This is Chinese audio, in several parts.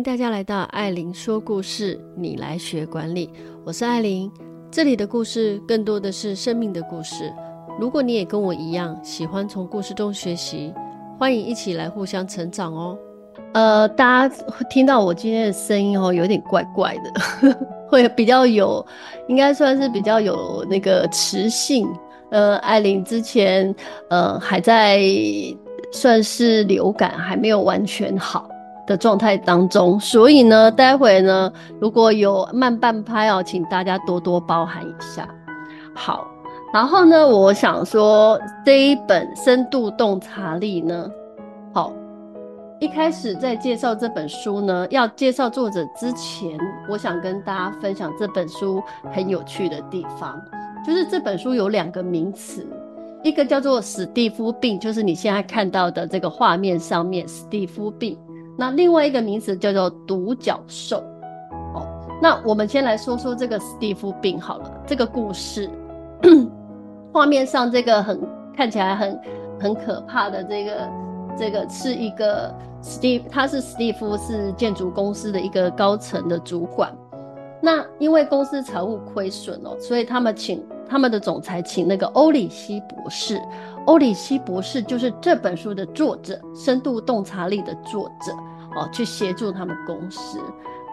迎大家来到艾琳说故事，你来学管理。我是艾琳，这里的故事更多的是生命的故事。如果你也跟我一样喜欢从故事中学习，欢迎一起来互相成长哦。呃，大家听到我今天的声音哦，有点怪怪的，会比较有，应该算是比较有那个磁性。呃，艾琳之前呃还在算是流感，还没有完全好。的状态当中，所以呢，待会呢，如果有慢半拍哦，请大家多多包涵一下。好，然后呢，我想说这一本《深度洞察力》呢，好，一开始在介绍这本书呢，要介绍作者之前，我想跟大家分享这本书很有趣的地方，就是这本书有两个名词，一个叫做史蒂夫病，就是你现在看到的这个画面上面史蒂夫病。那另外一个名词叫做独角兽，哦，那我们先来说说这个史蒂夫病好了。这个故事，画面上这个很看起来很很可怕的这个这个是一个史蒂，他是史蒂夫，是建筑公司的一个高层的主管。那因为公司财务亏损哦，所以他们请他们的总裁请那个欧里希博士。欧里希博士就是这本书的作者，《深度洞察力》的作者。哦，去协助他们公司。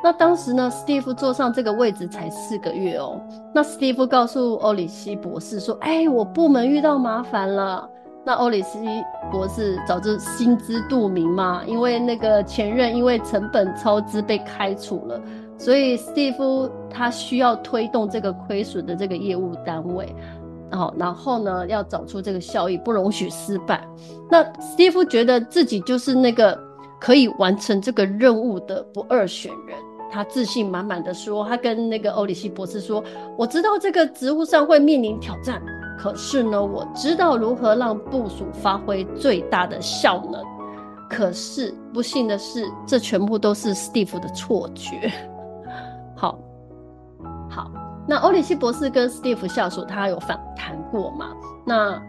那当时呢，史蒂夫坐上这个位置才四个月哦。那史蒂夫告诉欧里希博士说：“哎、我部门遇到麻烦了。”那欧里希博士早就心知肚明嘛，因为那个前任因为成本超支被开除了，所以史蒂夫他需要推动这个亏损的这个业务单位。哦，然后呢，要找出这个效益，不容许失败。那史蒂夫觉得自己就是那个。可以完成这个任务的不二选人，他自信满满的说：“他跟那个欧里希博士说，我知道这个职务上会面临挑战，可是呢，我知道如何让部署发挥最大的效能。可是不幸的是，这全部都是史蒂夫的错觉。好，好，那欧里希博士跟史蒂夫下属他有访谈过嘛？那。”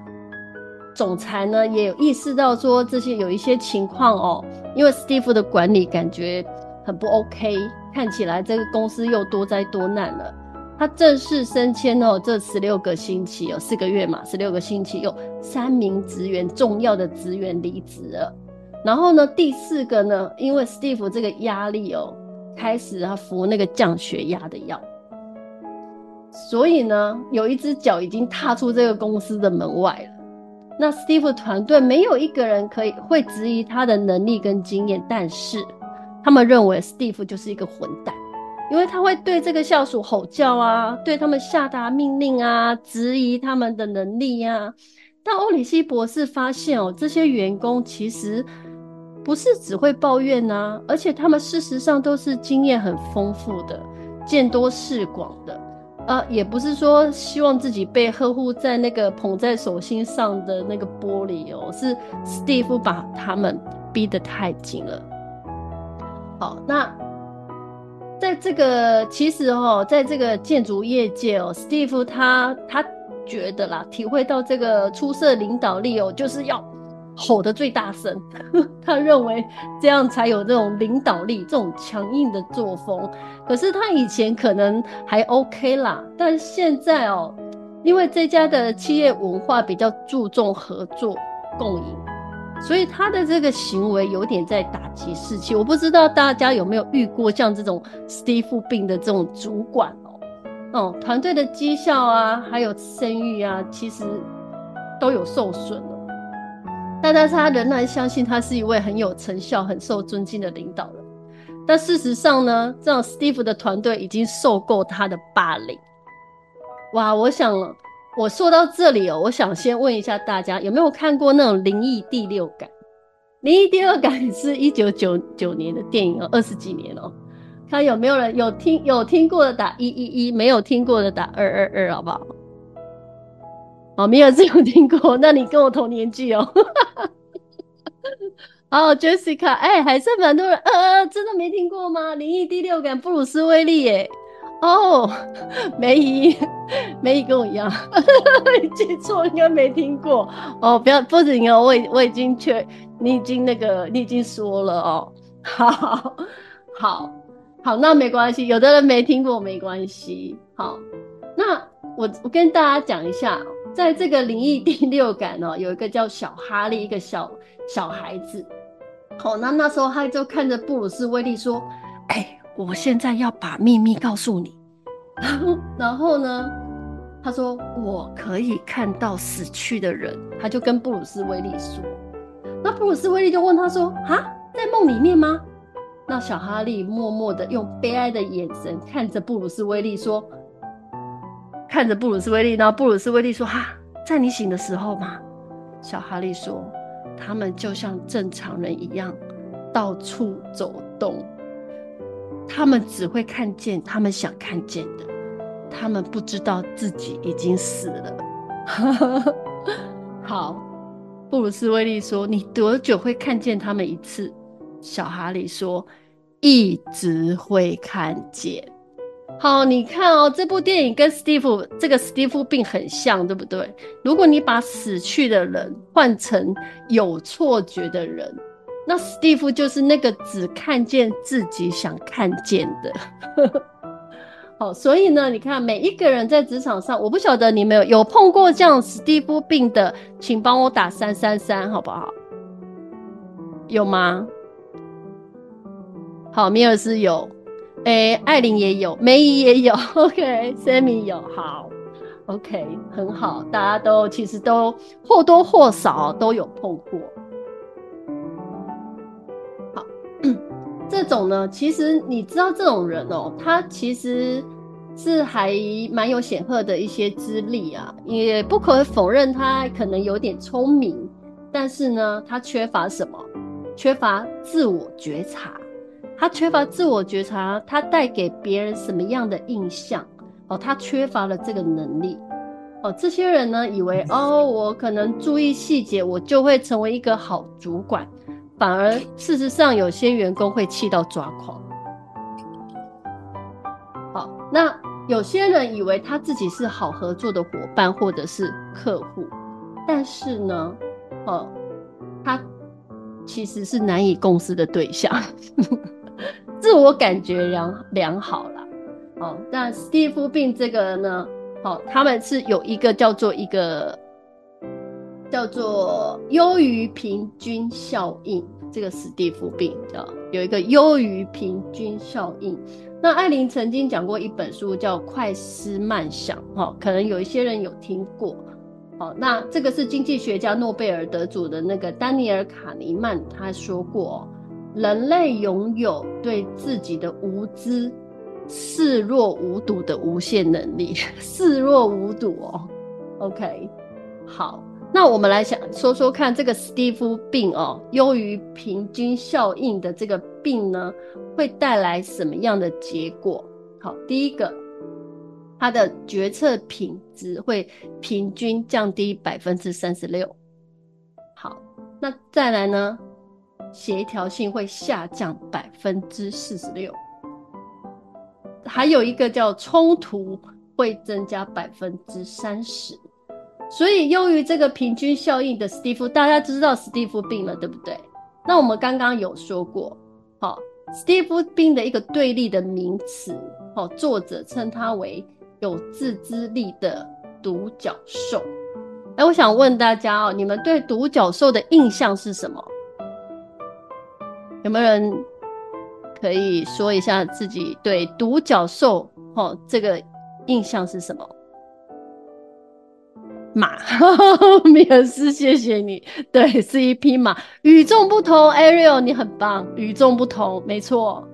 总裁呢也有意识到说，这些有一些情况哦，因为史蒂夫的管理感觉很不 OK，看起来这个公司又多灾多难了。他正式升迁哦，这十六个星期有四个月嘛，十六个星期有三名职员重要的职员离职了。然后呢，第四个呢，因为史蒂夫这个压力哦，开始他服那个降血压的药，所以呢，有一只脚已经踏出这个公司的门外了。那史蒂夫团队没有一个人可以会质疑他的能力跟经验，但是他们认为史蒂夫就是一个混蛋，因为他会对这个下属吼叫啊，对他们下达命令啊，质疑他们的能力啊。但欧里希博士发现哦，这些员工其实不是只会抱怨啊，而且他们事实上都是经验很丰富的，见多识广的。啊，也不是说希望自己被呵护在那个捧在手心上的那个玻璃哦，是史蒂夫把他们逼得太紧了。好，那在这个其实哦，在这个建筑业界哦，史蒂夫他他觉得啦，体会到这个出色领导力哦，就是要。吼得最大声，他认为这样才有这种领导力，这种强硬的作风。可是他以前可能还 OK 啦，但现在哦，因为这家的企业文化比较注重合作共赢，所以他的这个行为有点在打击士气。我不知道大家有没有遇过像这种史蒂夫病的这种主管哦，哦，团队的绩效啊，还有声誉啊，其实都有受损了。但但是他仍然相信他是一位很有成效、很受尊敬的领导人。但事实上呢，这样史蒂夫的团队已经受够他的霸凌。哇，我想我说到这里哦，我想先问一下大家，有没有看过那种《灵异第六感》？《灵异第六感》是一九九九年的电影哦，二十几年哦。看有没有人有听有听过的打一一一，没有听过的打二二二，好不好？哦，米尔斯有听过，那你跟我同年纪哦。哦，Jessica，哎、欸，还是蛮多人，呃，真的没听过吗？灵异第六感，布鲁斯威利，耶。哦，梅姨，梅姨跟我一样，记错，应该没听过。哦，不要，不行哦，我已我已经确，你已经那个，你已经说了哦。好，好，好，那没关系，有的人没听过没关系。好，那我我跟大家讲一下，在这个灵异第六感哦，有一个叫小哈利，一个小小孩子。好，那那时候他就看着布鲁斯威利说：“哎、我现在要把秘密告诉你。”然后呢，他说：“我可以看到死去的人。”他就跟布鲁斯威利说。那布鲁斯威利就问他说：“啊，在梦里面吗？”那小哈利默默的用悲哀的眼神看着布鲁斯威利说：“看着布鲁斯威利。”然后布鲁斯威利说：“哈，在你醒的时候吗？”小哈利说。他们就像正常人一样到处走动，他们只会看见他们想看见的，他们不知道自己已经死了。好，布鲁斯威利说：“你多久会看见他们一次？”小哈利说：“一直会看见。”好，你看哦，这部电影跟史蒂夫这个史蒂夫病很像，对不对？如果你把死去的人换成有错觉的人，那史蒂夫就是那个只看见自己想看见的。好，所以呢，你看每一个人在职场上，我不晓得你们有有碰过这样史蒂夫病的，请帮我打三三三，好不好？有吗？好，米尔斯有。哎、艾琳也有，梅姨也有，OK，Sammy 有，好，OK，很好，大家都其实都或多或少都有碰过。好，这种呢，其实你知道这种人哦、他其实是还蛮有显赫的一些资历啊，也不可否认他可能有点聪明，但是呢，他缺乏什么？缺乏自我觉察。他缺乏自我觉察，他带给别人什么样的印象？哦，他缺乏了这个能力。哦，这些人呢，以为哦，我可能注意细节，我就会成为一个好主管，反而事实上，有些员工会气到抓狂。好，那有些人以为他自己是好合作的伙伴或者是客户，但是呢，哦，他其实是难以共事的对象。自我感觉良良好了，哦，那史蒂夫病这个呢，哦，他们是有一个叫做一个叫做优于平均效应，这个史蒂夫病叫，有一个优于平均效应。那艾琳曾经讲过一本书叫《快思慢想》，哦，可能有一些人有听过，哦，那这个是经济学家诺贝尔得主的那个丹尼尔卡尼曼他说过。人类拥有对自己的无知视若无睹的无限能力，视若无睹哦。OK，好，那我们来想说说看，这个史蒂夫病哦，优于平均效应的这个病呢，会带来什么样的结果？好，第一个，他的决策品质会平均降低百分之三十六。好，那再来呢？协调性会下降百分之四十六，还有一个叫冲突会增加百分之三十，所以由于这个平均效应的史蒂夫，大家知道史蒂夫病了，对不对？那我们刚刚有说过，好，史蒂夫病的一个对立的名词，好，作者称它为有自制力的独角兽。哎，我想问大家哦，你们对独角兽的印象是什么？有没有人可以说一下自己对独角兽哦这个印象是什么？马，米尔斯，谢谢你。对，是一匹马，与众不同。Ariel，你很棒，与众不同，没错。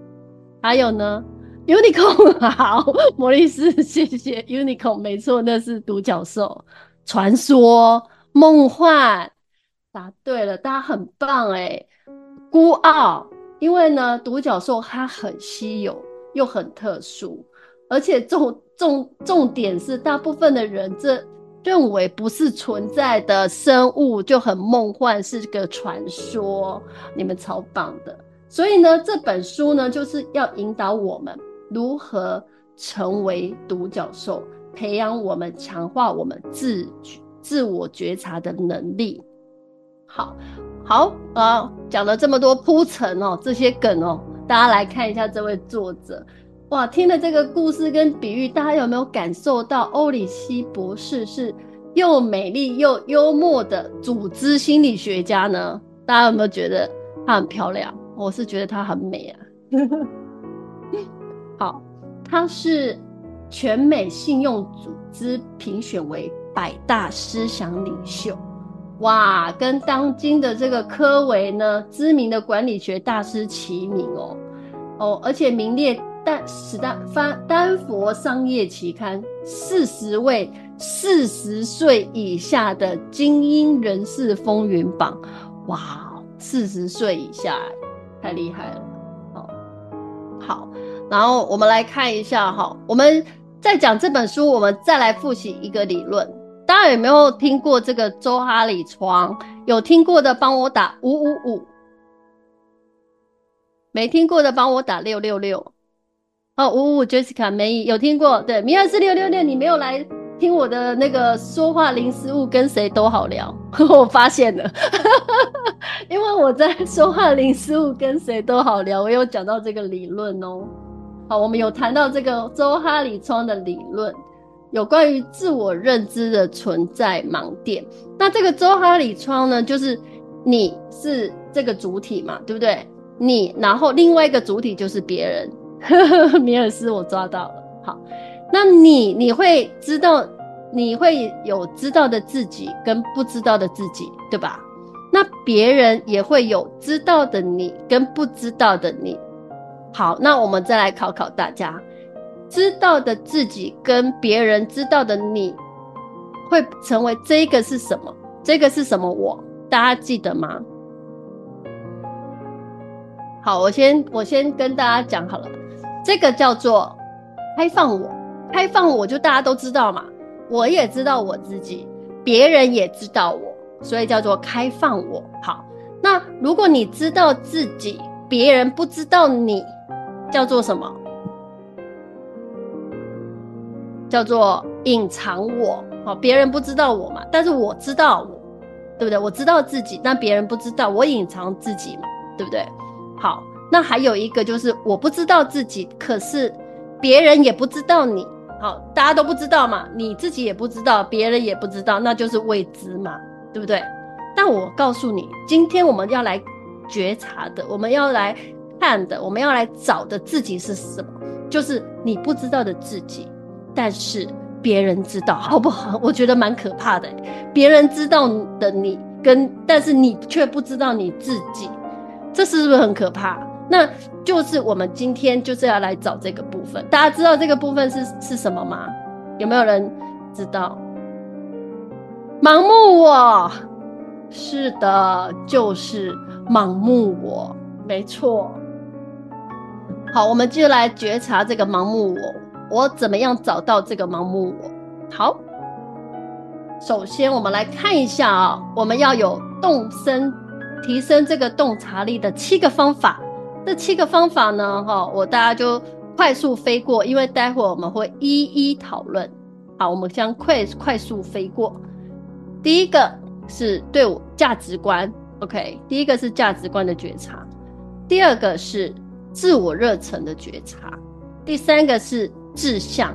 还有呢，Unicorn，好，莫里斯，谢谢。Unicorn，没错，那是独角兽，传说、梦幻。答对了，大家很棒哎。孤傲，因为呢，独角兽它很稀有又很特殊，而且重重重点是，大部分的人这认为不是存在的生物就很梦幻，是个传说。你们超棒的，所以呢，这本书呢就是要引导我们如何成为独角兽，培养我们，强化我们自自我觉察的能力。好。好啊，讲了这么多铺陈哦，这些梗哦，大家来看一下这位作者，哇，听了这个故事跟比喻，大家有没有感受到欧里希博士是又美丽又幽默的组织心理学家呢？大家有没有觉得她很漂亮？我是觉得她很美啊。好，她是全美信用组织评选为百大思想领袖。哇，跟当今的这个科维呢，知名的管理学大师齐名哦哦，而且名列丹史丹发丹佛商业期刊四十位四十岁以下的精英人士风云榜。哇，四十岁以下太厉害了哦。好，然后我们来看一下哈，我们在讲这本书，我们再来复习一个理论。大家有没有听过这个周哈里窗？有听过的帮我打五五五，没听过的帮我打六六六。哦，五五 Jessica 没有听过，对，米尔是六六六。你没有来听我的那个说话零失误，跟谁都好聊。我发现了，因为我在说话零失误跟谁都好聊，我有讲到这个理论哦。好，我们有谈到这个周哈里窗的理论。有关于自我认知的存在盲点，那这个周哈里窗呢，就是你是这个主体嘛，对不对？你，然后另外一个主体就是别人。呵呵，米尔斯，我抓到了。好，那你你会知道，你会有知道的自己跟不知道的自己，对吧？那别人也会有知道的你跟不知道的你。好，那我们再来考考大家。知道的自己跟别人知道的你，会成为这个是什么？这个是什么我？大家记得吗？好，我先我先跟大家讲好了，这个叫做开放我，开放我就大家都知道嘛，我也知道我自己，别人也知道我，所以叫做开放我。好，那如果你知道自己，别人不知道你，叫做什么？叫做隐藏我，好，别人不知道我嘛，但是我知道我，对不对？我知道自己，但别人不知道，我隐藏自己嘛，对不对？好，那还有一个就是我不知道自己，可是别人也不知道你，好，大家都不知道嘛，你自己也不知道，别人也不知道，那就是未知嘛，对不对？但我告诉你，今天我们要来觉察的，我们要来看的，我们要来找的自己是什么？就是你不知道的自己。但是别人知道，好不好？我觉得蛮可怕的。别人知道的你跟，但是你却不知道你自己，这是不是很可怕？那就是我们今天就是要来找这个部分。大家知道这个部分是是什么吗？有没有人知道？盲目我，是的，就是盲目我，没错。好，我们就来觉察这个盲目我。我怎么样找到这个盲目我？好，首先我们来看一下啊，我们要有动身提升这个洞察力的七个方法。这七个方法呢，哈，我大家就快速飞过，因为待会我们会一一讨论。好，我们将快快速飞过。第一个是对我价值观，OK，第一个是价值观的觉察，第二个是自我热忱的觉察，第三个是。志向，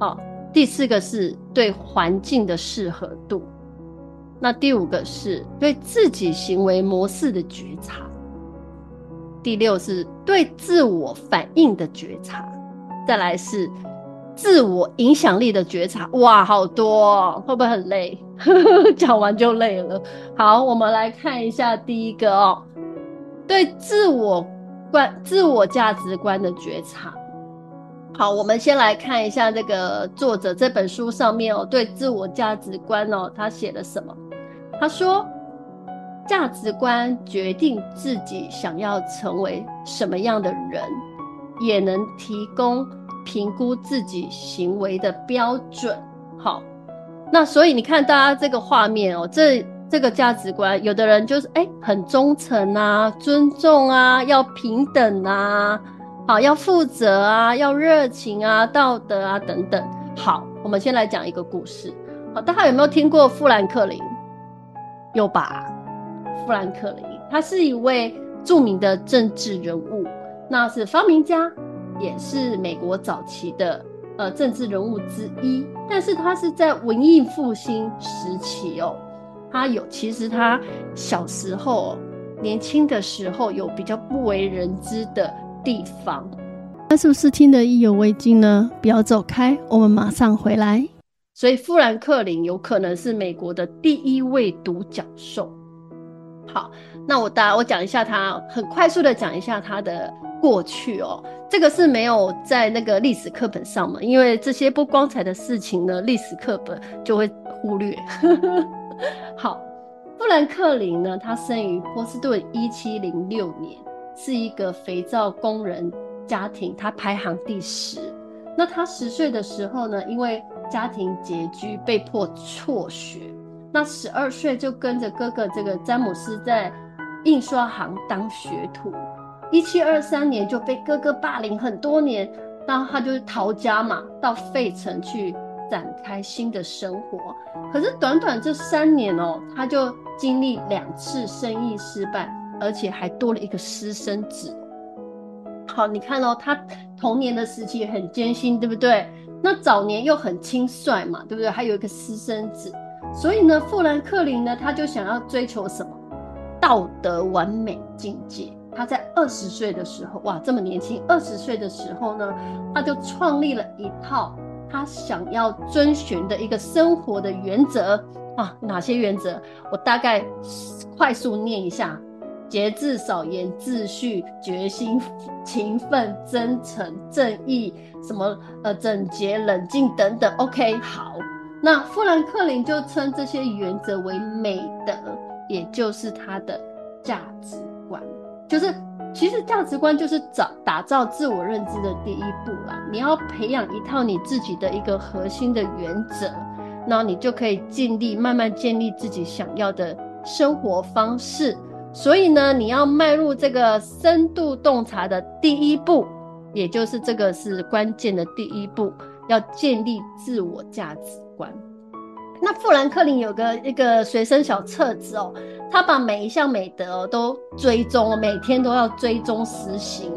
哦，第四个是对环境的适合度，那第五个是对自己行为模式的觉察，第六是对自我反应的觉察，再来是自我影响力的觉察。哇，好多哦，会不会很累？讲完就累了。好，我们来看一下第一个哦，对自我观、自我价值观的觉察。好，我们先来看一下这个作者这本书上面哦，对自我价值观哦，他写了什么？他说，价值观决定自己想要成为什么样的人，也能提供评估自己行为的标准。好，那所以你看大家这个画面哦，这这个价值观，有的人就是哎，很忠诚啊，尊重啊，要平等啊。好，要负责啊，要热情啊，道德啊等等。好，我们先来讲一个故事。好，大家有没有听过富兰克林？有吧？富兰克林，他是一位著名的政治人物，那是发明家，也是美国早期的呃政治人物之一。但是他是在文艺复兴时期哦，他有其实他小时候年轻的时候有比较不为人知的地方。那是不是听得意犹未尽呢？不要走开，我们马上回来。所以富兰克林有可能是美国的第一位独角兽。好，那我大我讲一下他，很快速的讲一下他的过去哦。这个是没有在那个历史课本上嘛，因为这些不光彩的事情呢，历史课本就会忽略。好，富兰克林呢，他生于波士顿一七零六年，是一个肥皂工人家庭，他排行第十。那他十岁的时候呢，因为家庭拮据，被迫辍学。那十二岁就跟着哥哥这个詹姆斯在印刷行当学徒。一七二三年就被哥哥霸凌很多年，然后他就逃家嘛，到费城去展开新的生活。可是短短这三年哦，他就经历两次生意失败，而且还多了一个私生子。好，你看哦，他童年的时期很艰辛，对不对？那早年又很轻率嘛，对不对？还有一个私生子，所以呢，富兰克林呢，他就想要追求什么道德完美境界。他在二十岁的时候，哇，这么年轻，二十岁的时候呢，他就创立了一套他想要遵循的一个生活的原则啊。哪些原则？我大概快速念一下。节制、少言、秩序、决心、勤奋、真诚、正义，什么呃整洁、冷静等等。OK，好，那富兰克林就称这些原则为美德，也就是他的价值观。就是其实价值观就是找打造自我认知的第一步啦。你要培养一套你自己的一个核心的原则，那你就可以尽力慢慢建立自己想要的生活方式。所以呢，你要迈入这个深度洞察的第一步，也就是这个是关键的第一步，要建立自我价值观。那富兰克林有个一个随身小册子哦，他把每一项美德哦都追踪，每天都要追踪实行，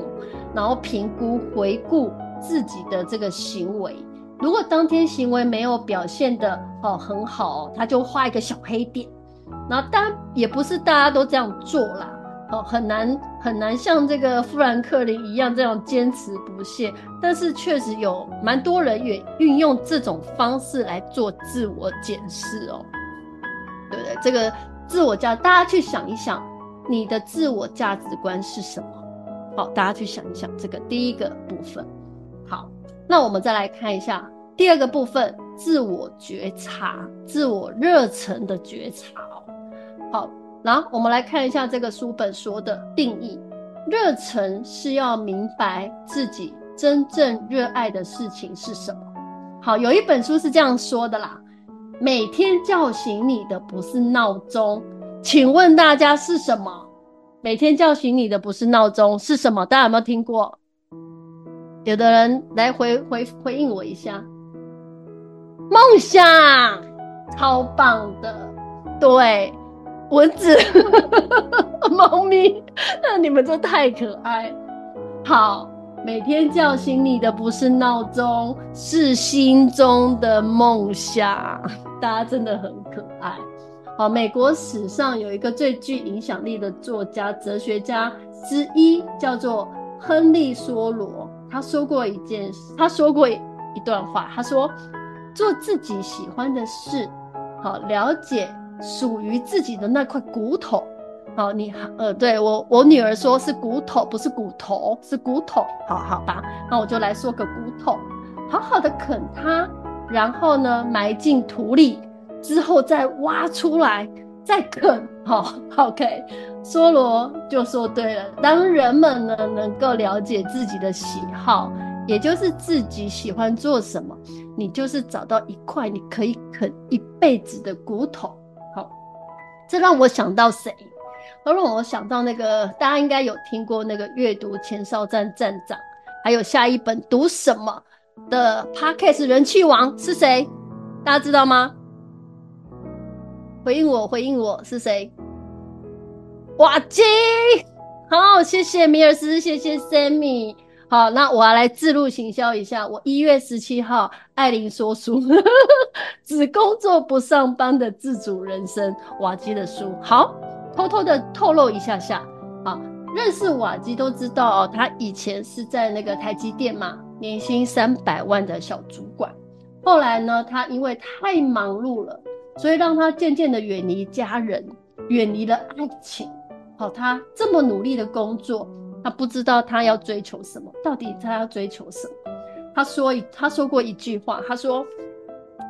然后评估回顾自己的这个行为。如果当天行为没有表现得哦很好，他就画一个小黑点。那当然也不是大家都这样做啦，哦，很难很难像这个富兰克林一样这样坚持不懈。但是确实有蛮多人也运用这种方式来做自我检视哦，对不对？这个自我价，大家去想一想，你的自我价值观是什么？好，大家去想一想这个第一个部分。好，那我们再来看一下第二个部分，自我觉察、自我热忱的觉察。好，然后我们来看一下这个书本说的定义：热忱是要明白自己真正热爱的事情是什么。好，有一本书是这样说的啦：每天叫醒你的不是闹钟，请问大家是什么？每天叫醒你的不是闹钟，是什么？大家有没有听过？有的人来回回回应我一下，梦想，超棒的，对。蚊子、猫咪，那你们都太可爱。好，每天叫醒你的不是闹钟，是心中的梦想。大家真的很可爱。好，美国史上有一个最具影响力的作家、哲学家之一，叫做亨利·梭罗。他说过一件事，他说过一段话，他说：“做自己喜欢的事，好，了解。”属于自己的那块骨头，好，你呃，对我我女儿说是骨头，不是骨头，是骨头，好好吧，那我就来说个骨头，好好的啃它，然后呢埋进土里，之后再挖出来，再啃，好，OK，梭罗就说对了，当人们呢能够了解自己的喜好，也就是自己喜欢做什么，你就是找到一块你可以啃一辈子的骨头。好这让我想到谁？让我想到那个大家应该有听过那个阅读前哨站站长，还有下一本读什么的 Podcast 人气王是谁？大家知道吗？回应我，回应我是谁？瓦基，好，谢谢米尔斯，谢谢 Sammy。好，那我要来自录行销一下。我一月十七号，艾琳说书，只工作不上班的自主人生，瓦基的书。好，偷偷的透露一下下。啊，认识瓦基都知道哦，他以前是在那个台积电嘛，年薪三百万的小主管。后来呢，他因为太忙碌了，所以让他渐渐的远离家人，远离了爱情。好，他这么努力的工作。他不知道他要追求什么，到底他要追求什么？他说，他说过一句话，他说：“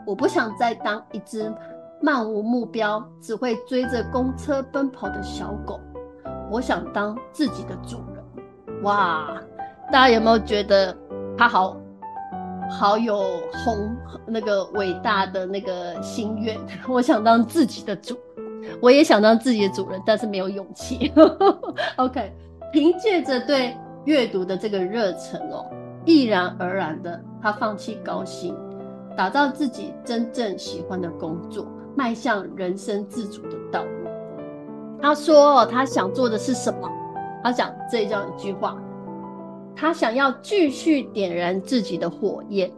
我不想再当一只漫无目标、只会追着公车奔跑的小狗，我想当自己的主人。”哇，大家有没有觉得他好好有宏那个伟大的那个心愿？我想当自己的主，我也想当自己的主人，但是没有勇气。OK。凭借着对阅读的这个热忱哦，毅然而然的，他放弃高薪，打造自己真正喜欢的工作，迈向人生自主的道路。他说：“他想做的是什么？他讲这样一句话，他想要继续点燃自己的火焰，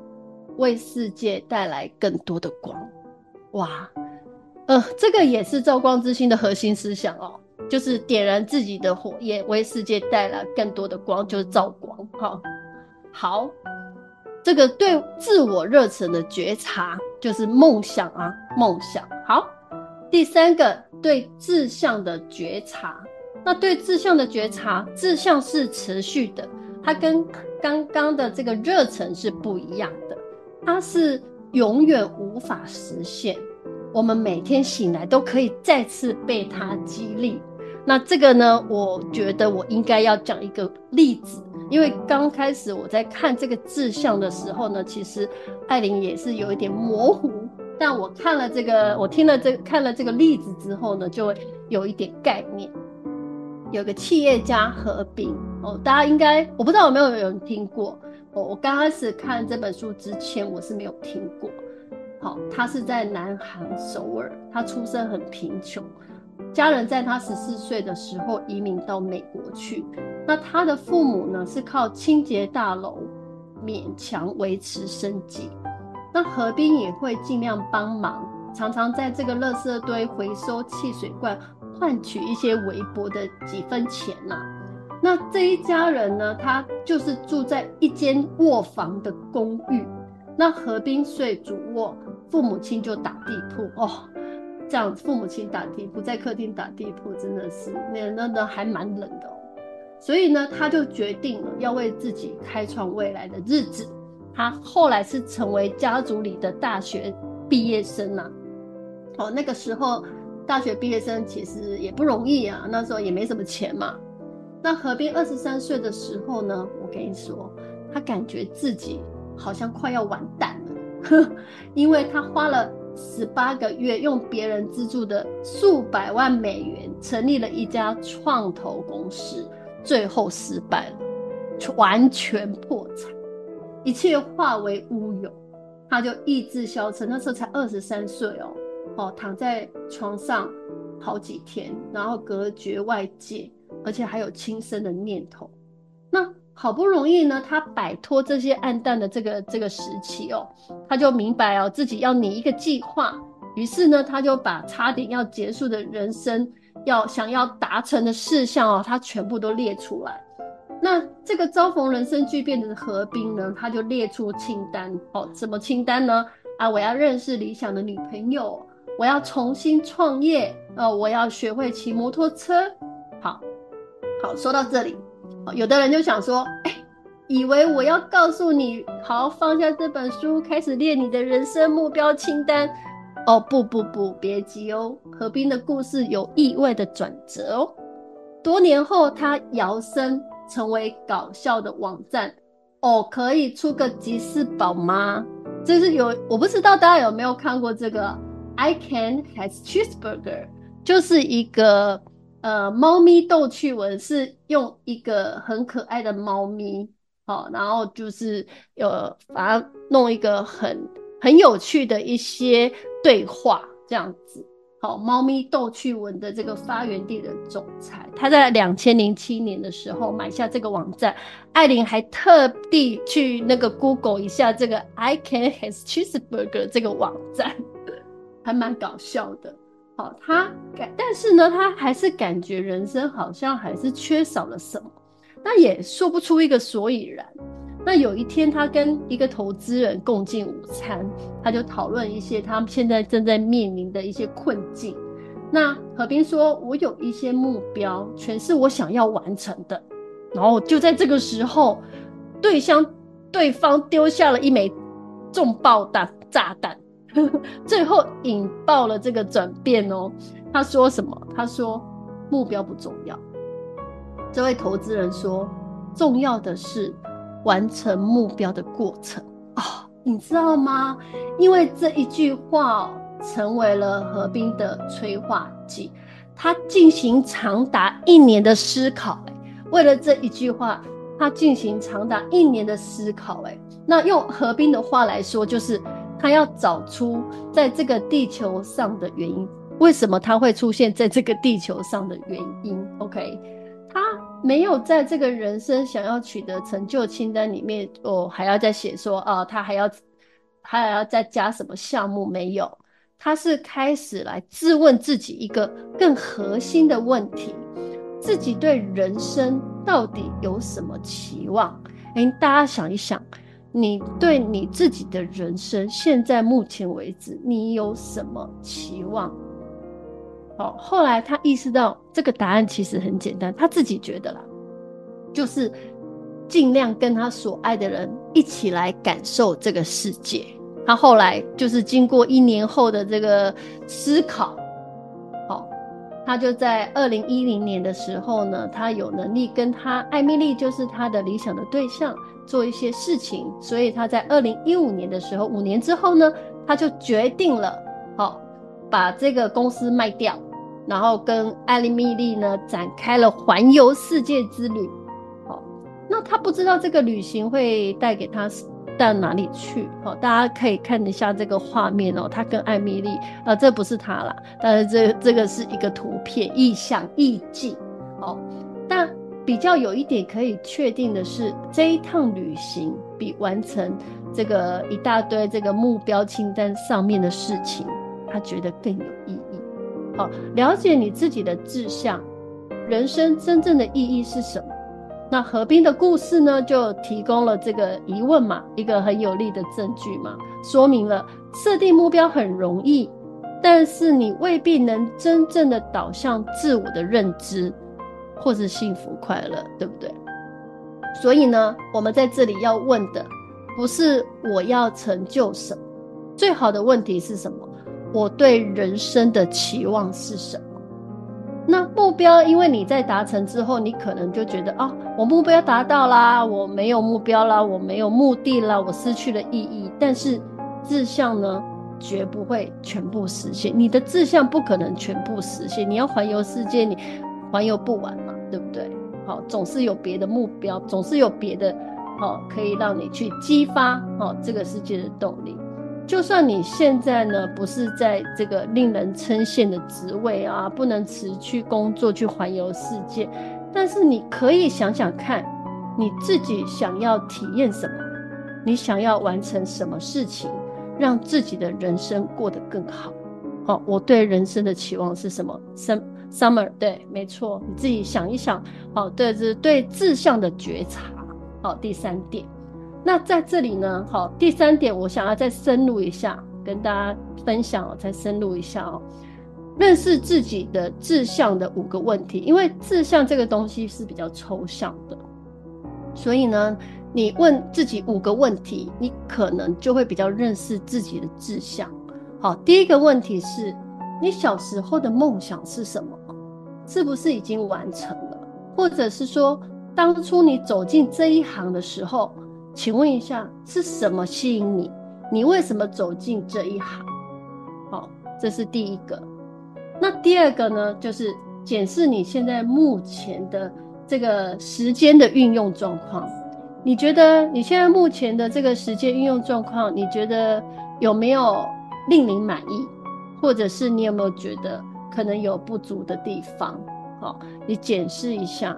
为世界带来更多的光。”哇，呃，这个也是照光之心的核心思想哦。就是点燃自己的火焰，为世界带来更多的光，就是照光。哈，好，这个对自我热忱的觉察，就是梦想啊，梦想。好，第三个对志向的觉察，那对志向的觉察，志向是持续的，它跟刚刚的这个热忱是不一样的，它是永远无法实现。我们每天醒来都可以再次被它激励。那这个呢，我觉得我应该要讲一个例子，因为刚开始我在看这个志向的时候呢，其实艾琳也是有一点模糊，但我看了这个，我听了这个，看了这个例子之后呢，就会有一点概念。有个企业家何冰哦，大家应该我不知道有没有人听过哦。我刚开始看这本书之前，我是没有听过。好，他是在南韩首尔，他出生很贫穷。家人在他十四岁的时候移民到美国去，那他的父母呢，是靠清洁大楼勉强维持生计。那何冰也会尽量帮忙，常常在这个垃圾堆回收汽水罐，换取一些微薄的几分钱呐、那这一家人呢，他就是住在一间卧房的公寓，那何冰睡主卧，父母亲就打地铺哦。这样，父母亲打地铺，在客厅打地铺，真的是那那那还蛮冷的哦。所以呢，他就决定了要为自己开创未来的日子。他后来是成为家族里的大学毕业生呐。哦，那个时候大学毕业生其实也不容易啊，那时候也没什么钱嘛。那何冰二十三岁的时候呢，我跟你说，他感觉自己好像快要完蛋了，呵 因为他花了。十八个月用别人资助的数百万美元成立了一家创投公司，最后失败了，完全破产，一切化为乌有，他就意志消沉。那时候才二十三岁哦，哦，躺在床上好几天，然后隔绝外界，而且还有轻生的念头。好不容易呢，他摆脱这些暗淡的这个这个时期哦，他就明白哦，自己要拟一个计划。于是呢，他就把差点要结束的人生，要想要达成的事项哦，他全部都列出来。那这个遭逢人生巨变的何冰呢，他就列出清单哦，什么清单呢？啊，我要认识理想的女朋友，我要重新创业，呃，我要学会骑摩托车。好，好，说到这里。有的人就想说，哎、以为我要告诉你，好，放下这本书，开始列你的人生目标清单。哦，不不不，别急哦。何冰的故事有意外的转折哦。多年后，他摇身成为搞笑的网站。哦，可以出个吉士宝吗？这是有，我不知道大家有没有看过这个。I can has cheeseburger，就是一个。呃，猫咪逗趣文是用一个很可爱的猫咪，好，然后就是呃把它弄一个很很有趣的一些对话这样子，好，猫咪逗趣文的这个发源地的总裁，他在两千零七年的时候买下这个网站。艾琳还特地去那个 Google 一下这个 I can has cheeseburger 这个网站，还蛮搞笑的。好，他感，但是呢，他还是感觉人生好像还是缺少了什么，那也说不出一个所以然。那有一天，他跟一个投资人共进午餐，他就讨论一些他们现在正在面临的一些困境。那何冰说：“我有一些目标，全是我想要完成的。”然后就在这个时候，对向对方丢下了一枚重爆弹炸弹，最后引爆了这个转变哦。他说什么？他说：“目标不重要。”这位投资人说：“重要的是。”完成目标的过程哦，你知道吗？因为这一句话成为了何冰的催化剂，他进行长达一年的思考。为了这一句话，他进行长达一年的思考。哎，那用何冰的话来说，就是他要找出在这个地球上的原因，为什么他会出现在这个地球上的原因。OK，他。没有在这个人生想要取得成就清单里面，哦，还要再写说，啊，他还要，还要再加什么项目？没有，他是开始来质问自己一个更核心的问题：自己对人生到底有什么期望？哎，大家想一想，你对你自己的人生，现在目前为止，你有什么期望？哦，后来他意识到这个答案其实很简单，他自己觉得啦，就是尽量跟他所爱的人一起来感受这个世界。他后来就是经过一年后的这个思考，他就在二零一零年的时候呢，他有能力跟他艾米丽，就是他的理想的对象做一些事情，所以他在二零一五年的时候，五年之后呢，他就决定了，哦，把这个公司卖掉。然后跟艾米丽呢展开了环游世界之旅，好，那他不知道这个旅行会带给他到哪里去，好，大家可以看一下这个画面哦，他跟艾米丽，啊，这不是他啦，但是这这个是一个图片意象意境，哦，但比较有一点可以确定的是，这一趟旅行比完成这个一大堆这个目标清单上面的事情，他觉得更有意义。好，了解你自己的志向，人生真正的意义是什么？那何冰的故事呢，就提供了这个疑问嘛，一个很有力的证据嘛，说明了设定目标很容易，但是你未必能真正的导向自我的认知，或是幸福快乐，对不对？所以呢，我们在这里要问的不是我要成就什么，最好的问题是什么？我对人生的期望是什么？那目标，因为你在达成之后，你可能就觉得啊，我目标达到啦，我没有目标啦，我没有目的啦，我失去了意义。但是志向呢，绝不会全部实现。你的志向不可能全部实现。你要环游世界，你环游不完嘛，对不对？好，总是有别的目标，总是有别的，好，可以让你去激发好这个世界的动力。就算你现在呢，不是在这个令人称羡的职位啊，不能辞去工作去环游世界，但是你可以想想看，你自己想要体验什么，你想要完成什么事情，让自己的人生过得更好。好、哦，我对人生的期望是什么？Summer，对，没错，你自己想一想。好、哦，对，这是对志向的觉察。好、哦，第三点。那在这里呢，好，第三点，我想要再深入一下，跟大家分享哦，再深入一下哦，认识自己的志向的五个问题，因为志向这个东西是比较抽象的，所以呢，你问自己五个问题，你可能就会比较认识自己的志向。好，第一个问题是，你小时候的梦想是什么？是不是已经完成了？或者是说，当初你走进这一行的时候，请问一下，是什么吸引你？你为什么走进这一行？好，这是第一个。那第二个呢？就是检视你现在目前的这个时间的运用状况。你觉得你现在目前的这个时间运用状况，你觉得有没有令你满意？或者是你有没有觉得可能有不足的地方？好，你检视一下。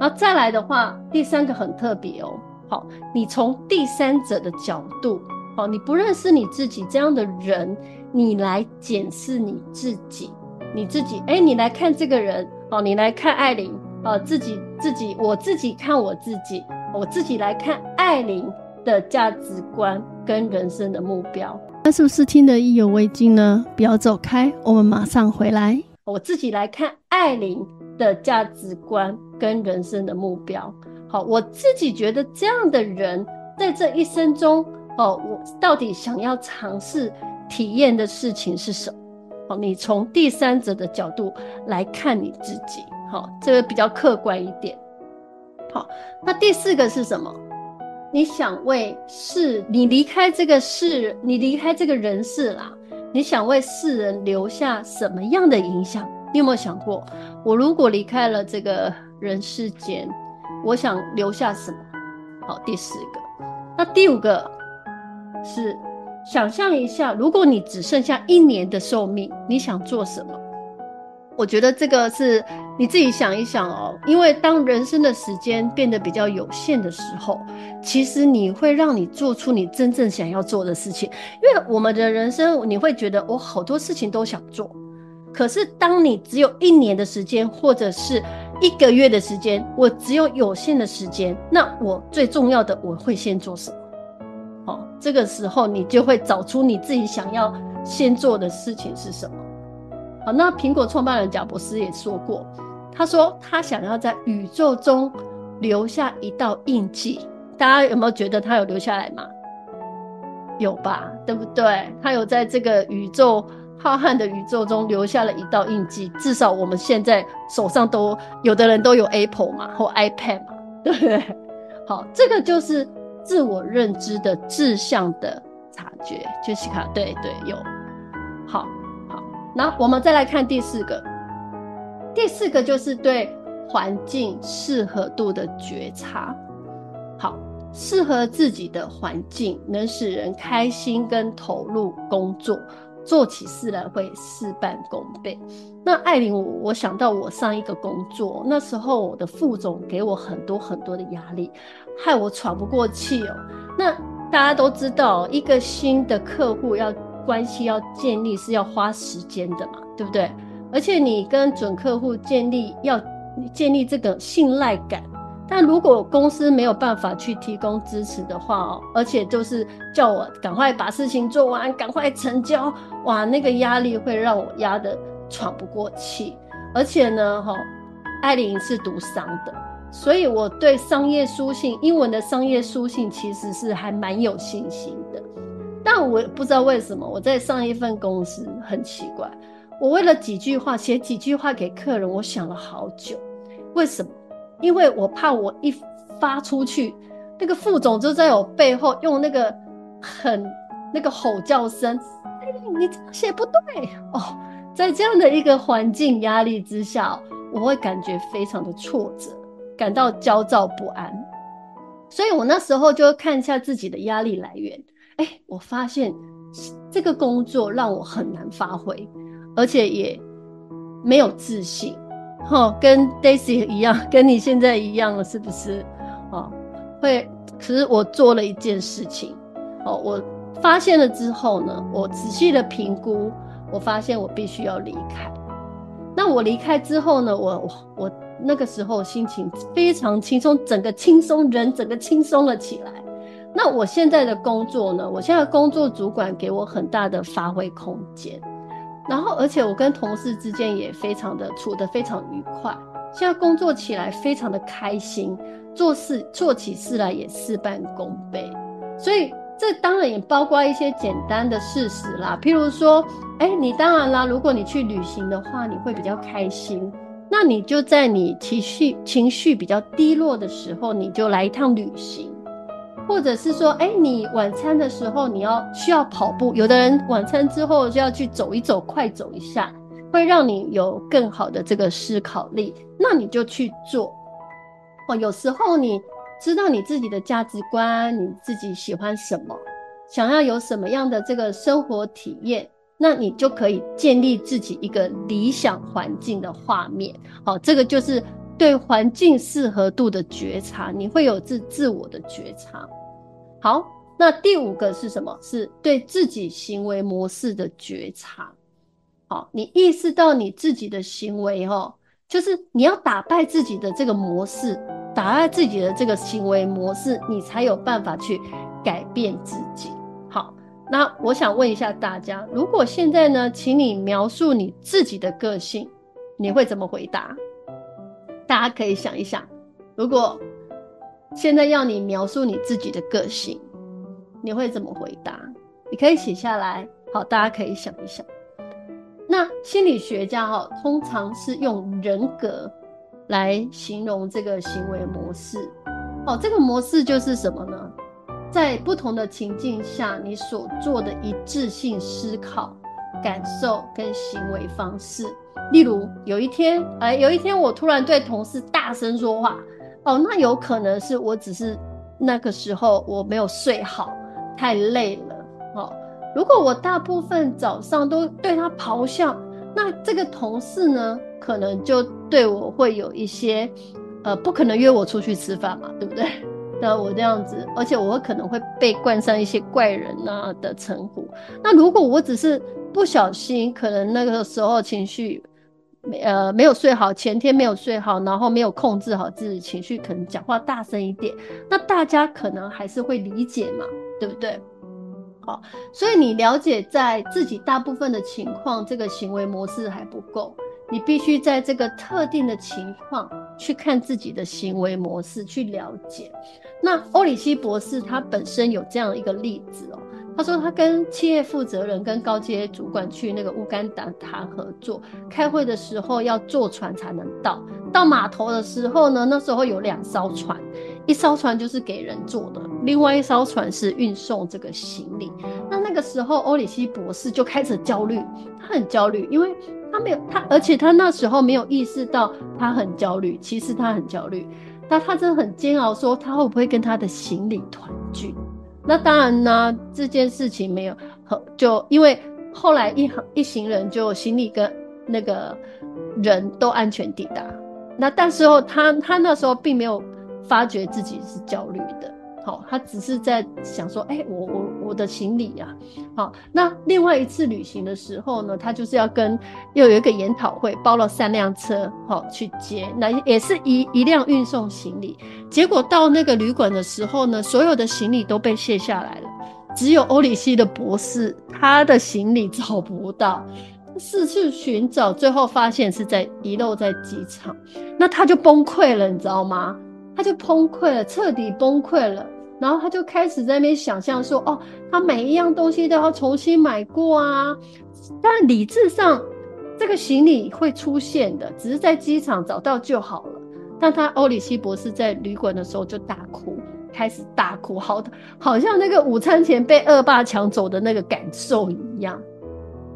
然后再来的话，第三个很特别哦。好，你从第三者的角度，好，你不认识你自己这样的人，你来检视你自己，你自己，哎，你来看这个人，哦，你来看艾琳，啊，自己自己，我自己看我自己，我自己来看艾琳的价值观跟人生的目标。那是不是听得意犹未尽呢？不要走开，我们马上回来。我自己来看艾琳的价值观跟人生的目标。好，我自己觉得这样的人在这一生中，哦，我到底想要尝试体验的事情是什么？好，你从第三者的角度来看你自己，好，这个比较客观一点。好，那第四个是什么？你想为世，你离开这个世，你离开这个人世啦，你想为世人留下什么样的影响？你有没有想过，我如果离开了这个人世间？我想留下什么？好，第四个。那第五个是想象一下，如果你只剩下一年的寿命，你想做什么？我觉得这个是你自己想一想哦。因为当人生的时间变得比较有限的时候，其实你会让你做出你真正想要做的事情。因为我们的人生，你会觉得我好多事情都想做，可是当你只有一年的时间，或者是一个月的时间，我只有有限的时间，那我最重要的我会先做什么？哦，这个时候你就会找出你自己想要先做的事情是什么。好，那苹果创办人贾伯斯也说过，他说他想要在宇宙中留下一道印记。大家有没有觉得他有留下来吗？有吧，对不对？他有在这个宇宙。浩瀚的宇宙中留下了一道印记，至少我们现在手上都有的人都有 Apple 嘛，或 iPad 嘛，对不对？好，这个就是自我认知的志向的察觉。Jessica，对对，有。好，好，那我们再来看第四个，第四个就是对环境适合度的觉察。好，适合自己的环境能使人开心跟投入工作。做起事来会事半功倍。那艾琳，我我想到我上一个工作，那时候我的副总给我很多很多的压力，害我喘不过气哦。那大家都知道，一个新的客户要关系要建立是要花时间的嘛，对不对？而且你跟准客户建立要建立这个信赖感。但如果公司没有办法去提供支持的话哦，而且就是叫我赶快把事情做完，赶快成交，哇，那个压力会让我压得喘不过气。而且呢，哈，艾琳是读商的，所以我对商业书信，英文的商业书信其实是还蛮有信心的。但我不知道为什么我在上一份公司很奇怪，我为了几句话写几句话给客人，我想了好久，为什么？因为我怕我一发出去，那个副总就在我背后用那个很那个吼叫声，哎，你这样写不对哦。在这样的一个环境压力之下，我会感觉非常的挫折，感到焦躁不安。所以我那时候就看一下自己的压力来源，哎，我发现这个工作让我很难发挥，而且也没有自信。哦，跟 Daisy 一样，跟你现在一样了，是不是？哦，会。可是我做了一件事情，哦，我发现了之后呢，我仔细的评估，我发现我必须要离开。那我离开之后呢，我我那个时候心情非常轻松，整个轻松，人整个轻松了起来。那我现在的工作呢，我现在工作主管给我很大的发挥空间。然后，而且我跟同事之间也非常的处得非常愉快，现在工作起来非常的开心，做事做起事来也事半功倍。所以这当然也包括一些简单的事实啦，譬如说，哎，你当然啦，如果你去旅行的话，你会比较开心，那你就在你情绪情绪比较低落的时候，你就来一趟旅行。或者是说，哎、你晚餐的时候你要需要跑步，有的人晚餐之后就要去走一走，快走一下，会让你有更好的这个思考力，那你就去做。哦，有时候你知道你自己的价值观，你自己喜欢什么，想要有什么样的这个生活体验，那你就可以建立自己一个理想环境的画面。好，这个就是对环境适合度的觉察，你会有自自我的觉察。好，那第五个是什么？是对自己行为模式的觉察。好，你意识到你自己的行为，哈，就是你要打败自己的这个模式，打败自己的这个行为模式，你才有办法去改变自己。好。那我想问一下大家，如果现在呢，请你描述你自己的个性，你会怎么回答？大家可以想一想，如果现在要你描述你自己的个性，你会怎么回答？你可以写下来，好，大家可以想一想。那心理学家哈，通常是用人格来形容这个行为模式，哦，这个模式就是什么呢？在不同的情境下，你所做的一致性思考、感受跟行为方式。例如，有一天，哎，有一天我突然对同事大声说话，哦，那有可能是我只是那个时候我没有睡好，太累了。哦，如果我大部分早上都对他咆哮，那这个同事呢，可能就对我会有一些，呃，不可能约我出去吃饭嘛，对不对？那我这样子，而且我可能会被冠上一些怪人啊的称呼。那如果我只是不小心，可能那个时候情绪没呃没有睡好，前天没有睡好，然后没有控制好自己情绪，可能讲话大声一点，那大家可能还是会理解嘛，对不对？好，所以你了解在自己大部分的情况，这个行为模式还不够。你必须在这个特定的情况去看自己的行为模式，去了解。那欧里希博士他本身有这样一个例子哦，他说他跟企业负责人跟高阶主管去那个乌干达谈合作，开会的时候要坐船才能到。到码头的时候呢，那时候有两艘船，一艘船就是给人坐的，另外一艘船是运送这个行李。那那个时候欧里希博士就开始焦虑，他很焦虑，因为。他没有他，而且他那时候没有意识到他很焦虑。其实他很焦虑，但他真的很煎熬，说他会不会跟他的行李团聚？那当然呢，这件事情没有，就因为后来一行一行人就行李跟那个人都安全抵达。那但是后他他那时候并没有发觉自己是焦虑的。好，他只是在想说，哎、我我我的行李呀、啊，好，那另外一次旅行的时候呢，他就是要跟又有一个研讨会，包了三辆车，好去接，那也是一一辆运送行李，结果到那个旅馆的时候呢，所有的行李都被卸下来了，只有欧里希的博士，他的行李找不到，四处寻找，最后发现是在遗漏在机场，那他就崩溃了，你知道吗？他就崩溃了，彻底崩溃了。然后他就开始在那边想象说：“哦，他每一样东西都要重新买过啊。”但理智上，这个行李会出现的，只是在机场找到就好了。但他欧里希博士在旅馆的时候就大哭，开始大哭，好，好像那个午餐前被恶霸抢走的那个感受一样。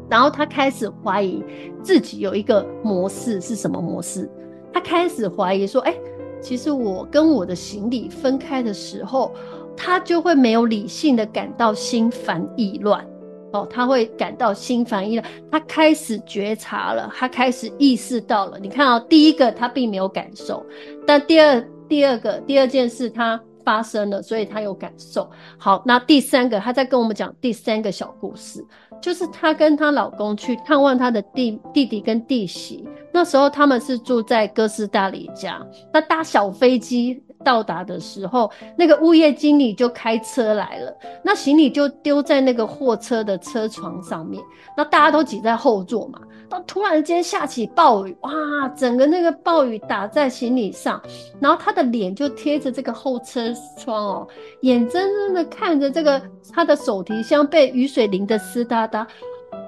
然后他开始怀疑自己有一个模式是什么模式？他开始怀疑说：“哎。”其实我跟我的行李分开的时候，他就会没有理性的感到心烦意乱，哦，他会感到心烦意乱，他开始觉察了，他开始意识到了。你看哦，第一个他并没有感受，但第二第二个第二件事他发生了，所以他有感受。好，那第三个他在跟我们讲第三个小故事。就是她跟她老公去探望她的弟弟弟跟弟媳，那时候他们是住在哥斯达黎加。那搭小飞机到达的时候，那个物业经理就开车来了，那行李就丢在那个货车的车床上面，那大家都挤在后座嘛。到突然间下起暴雨，哇，整个那个暴雨打在行李上，然后他的脸就贴着这个后车窗哦，眼睁睁的看着这个他的手提箱被雨水淋得湿哒哒，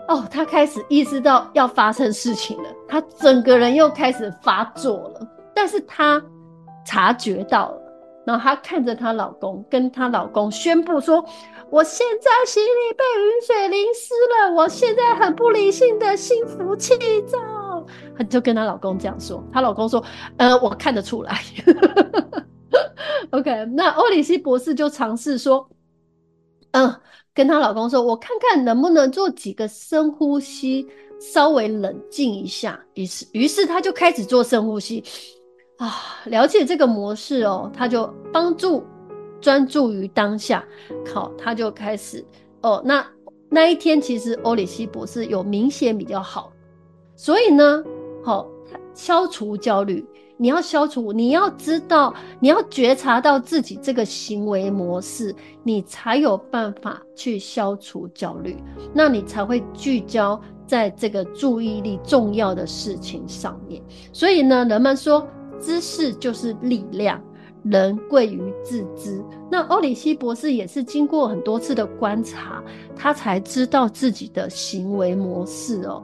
哦，他开始意识到要发生事情了，他整个人又开始发作了，但是他察觉到了，然后她看着她老公，跟她老公宣布说。我现在行李被雨水淋湿了，我现在很不理性的心浮气躁。她就跟她老公这样说，她老公说：“呃，我看得出来。” OK，那欧里希博士就尝试说：“嗯、跟她老公说：“我看看能不能做几个深呼吸，稍微冷静一下。”于是，于是她就开始做深呼吸啊，了解这个模式哦，他就帮助专注于当下。好，他就开始哦，那那一天其实欧里西博士有明显比较好，所以呢，好，消除焦虑。你要消除，你要知道，你要觉察到自己这个行为模式，你才有办法去消除焦虑，那你才会聚焦在这个注意力重要的事情上面。所以呢，人们说知识就是力量，人贵于自知。那欧里希博士也是经过很多次的观察，他才知道自己的行为模式哦。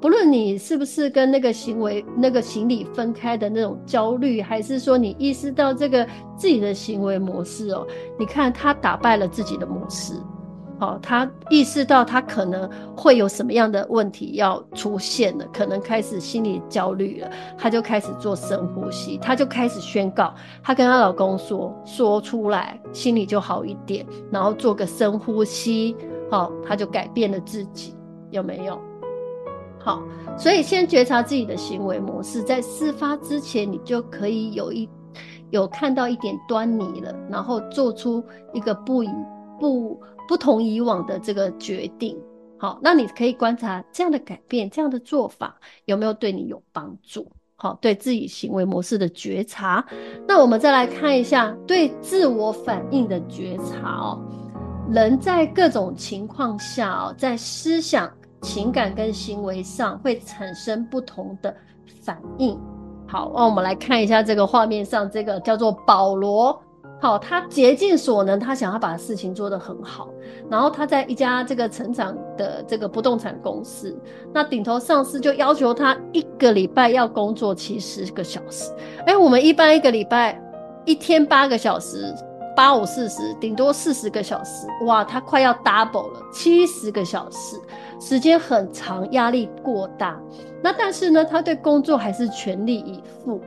不论你是不是跟那个行为、那个行李分开的那种焦虑，还是说你意识到这个自己的行为模式哦，你看他打败了自己的模式，哦，他意识到他可能会有什么样的问题要出现了，可能开始心理焦虑了，他就开始做深呼吸，他就开始宣告，他跟她老公说，说出来心里就好一点，然后做个深呼吸，哦，他就改变了自己，有没有？好，所以先觉察自己的行为模式，在事发之前，你就可以有一有看到一点端倪了，然后做出一个不以不不同以往的这个决定。好，那你可以观察这样的改变，这样的做法有没有对你有帮助？好，对自己行为模式的觉察。那我们再来看一下对自我反应的觉察哦。人在各种情况下哦，在思想。情感跟行为上会产生不同的反应。好，那我们来看一下这个画面上，这个叫做保罗。好，他竭尽所能，他想要把事情做得很好。然后他在一家这个成长的这个不动产公司，那顶头上司就要求他一个礼拜要工作七十个小时。哎，我们一般一个礼拜一天八个小时。八五四十，顶多四十个小时，哇，他快要 double 了，七十个小时，时间很长，压力过大。那但是呢，他对工作还是全力以赴，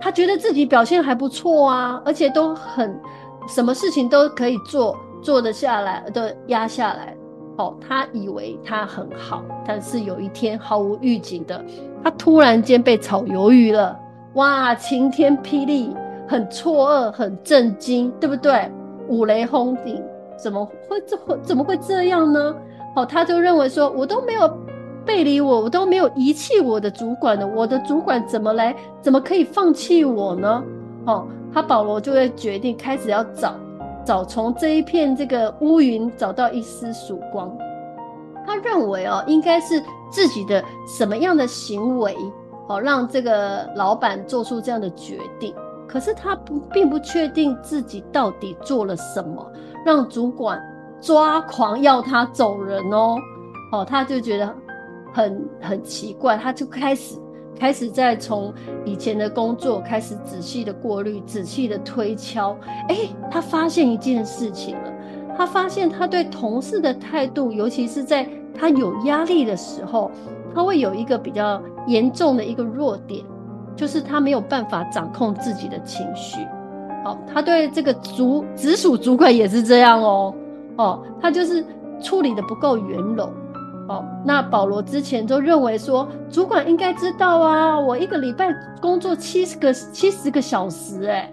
他觉得自己表现还不错啊，而且都很，什么事情都可以做，做得下来，都压下来。哦，他以为他很好，但是有一天毫无预警的，他突然间被炒鱿鱼了，哇，晴天霹雳。很错愕，很震惊，对不对？五雷轰顶，怎么会这会怎么会这样呢？哦，他就认为说，我都没有背离我，我都没有遗弃我的主管的，我的主管怎么来，怎么可以放弃我呢？哦，他保罗就会决定开始要找，找从这一片这个乌云找到一丝曙光。他认为哦，应该是自己的什么样的行为，哦，让这个老板做出这样的决定。可是他不并不确定自己到底做了什么，让主管抓狂要他走人哦，哦，他就觉得很很奇怪，他就开始开始在从以前的工作开始仔细的过滤，仔细的推敲，哎，他发现一件事情了，他发现他对同事的态度，尤其是在他有压力的时候，他会有一个比较严重的一个弱点。就是他没有办法掌控自己的情绪，哦，他对这个主直属主管也是这样哦，哦，他就是处理的不够圆融，哦，那保罗之前就认为说，主管应该知道啊，我一个礼拜工作七十个七十个小时，哎，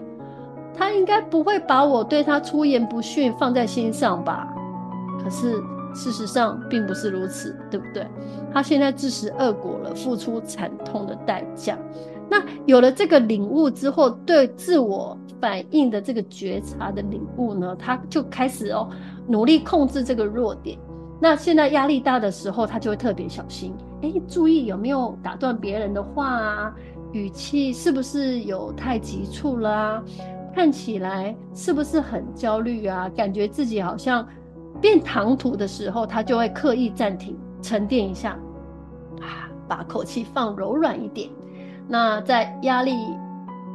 他应该不会把我对他出言不逊放在心上吧？可是事实上并不是如此，对不对？他现在自食恶果了，付出惨痛的代价。那有了这个领悟之后，对自我反应的这个觉察的领悟呢，他就开始哦，努力控制这个弱点。那现在压力大的时候，他就会特别小心，哎，注意有没有打断别人的话啊，语气是不是有太急促了啊？看起来是不是很焦虑啊？感觉自己好像变唐突的时候，他就会刻意暂停，沉淀一下，啊，把口气放柔软一点。那在压力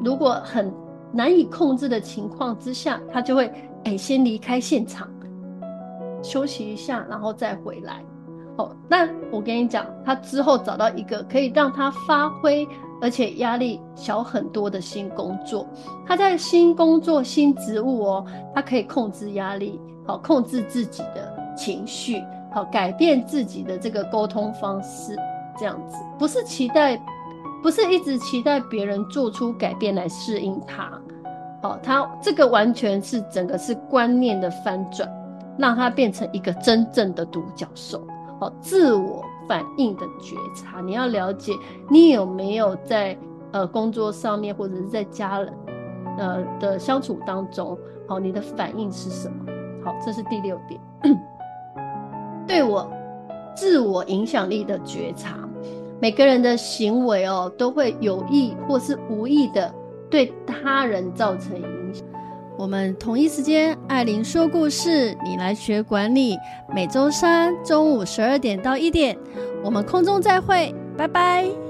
如果很难以控制的情况之下，他就会哎、先离开现场，休息一下，然后再回来。哦，那我跟你讲，他之后找到一个可以让他发挥，而且压力小很多的新工作。他在新工作、新职务哦，他可以控制压力，好控制自己的情绪，好，改变自己的这个沟通方式，这样子不是期待，不是一直期待别人做出改变来适应他，好，他这个完全是整个是观念的翻转，让他变成一个真正的独角兽，好，自我反应的觉察，你要了解你有没有在呃工作上面或者是在家人呃的相处当中，好，你的反应是什么？好，这是第六点，对我自我影响力的觉察。每个人的行为哦，都会有意或是无意的对他人造成影响。我们同一时间，艾琳说故事，你来学管理。每周三中午十二点到一点，我们空中再会，拜拜。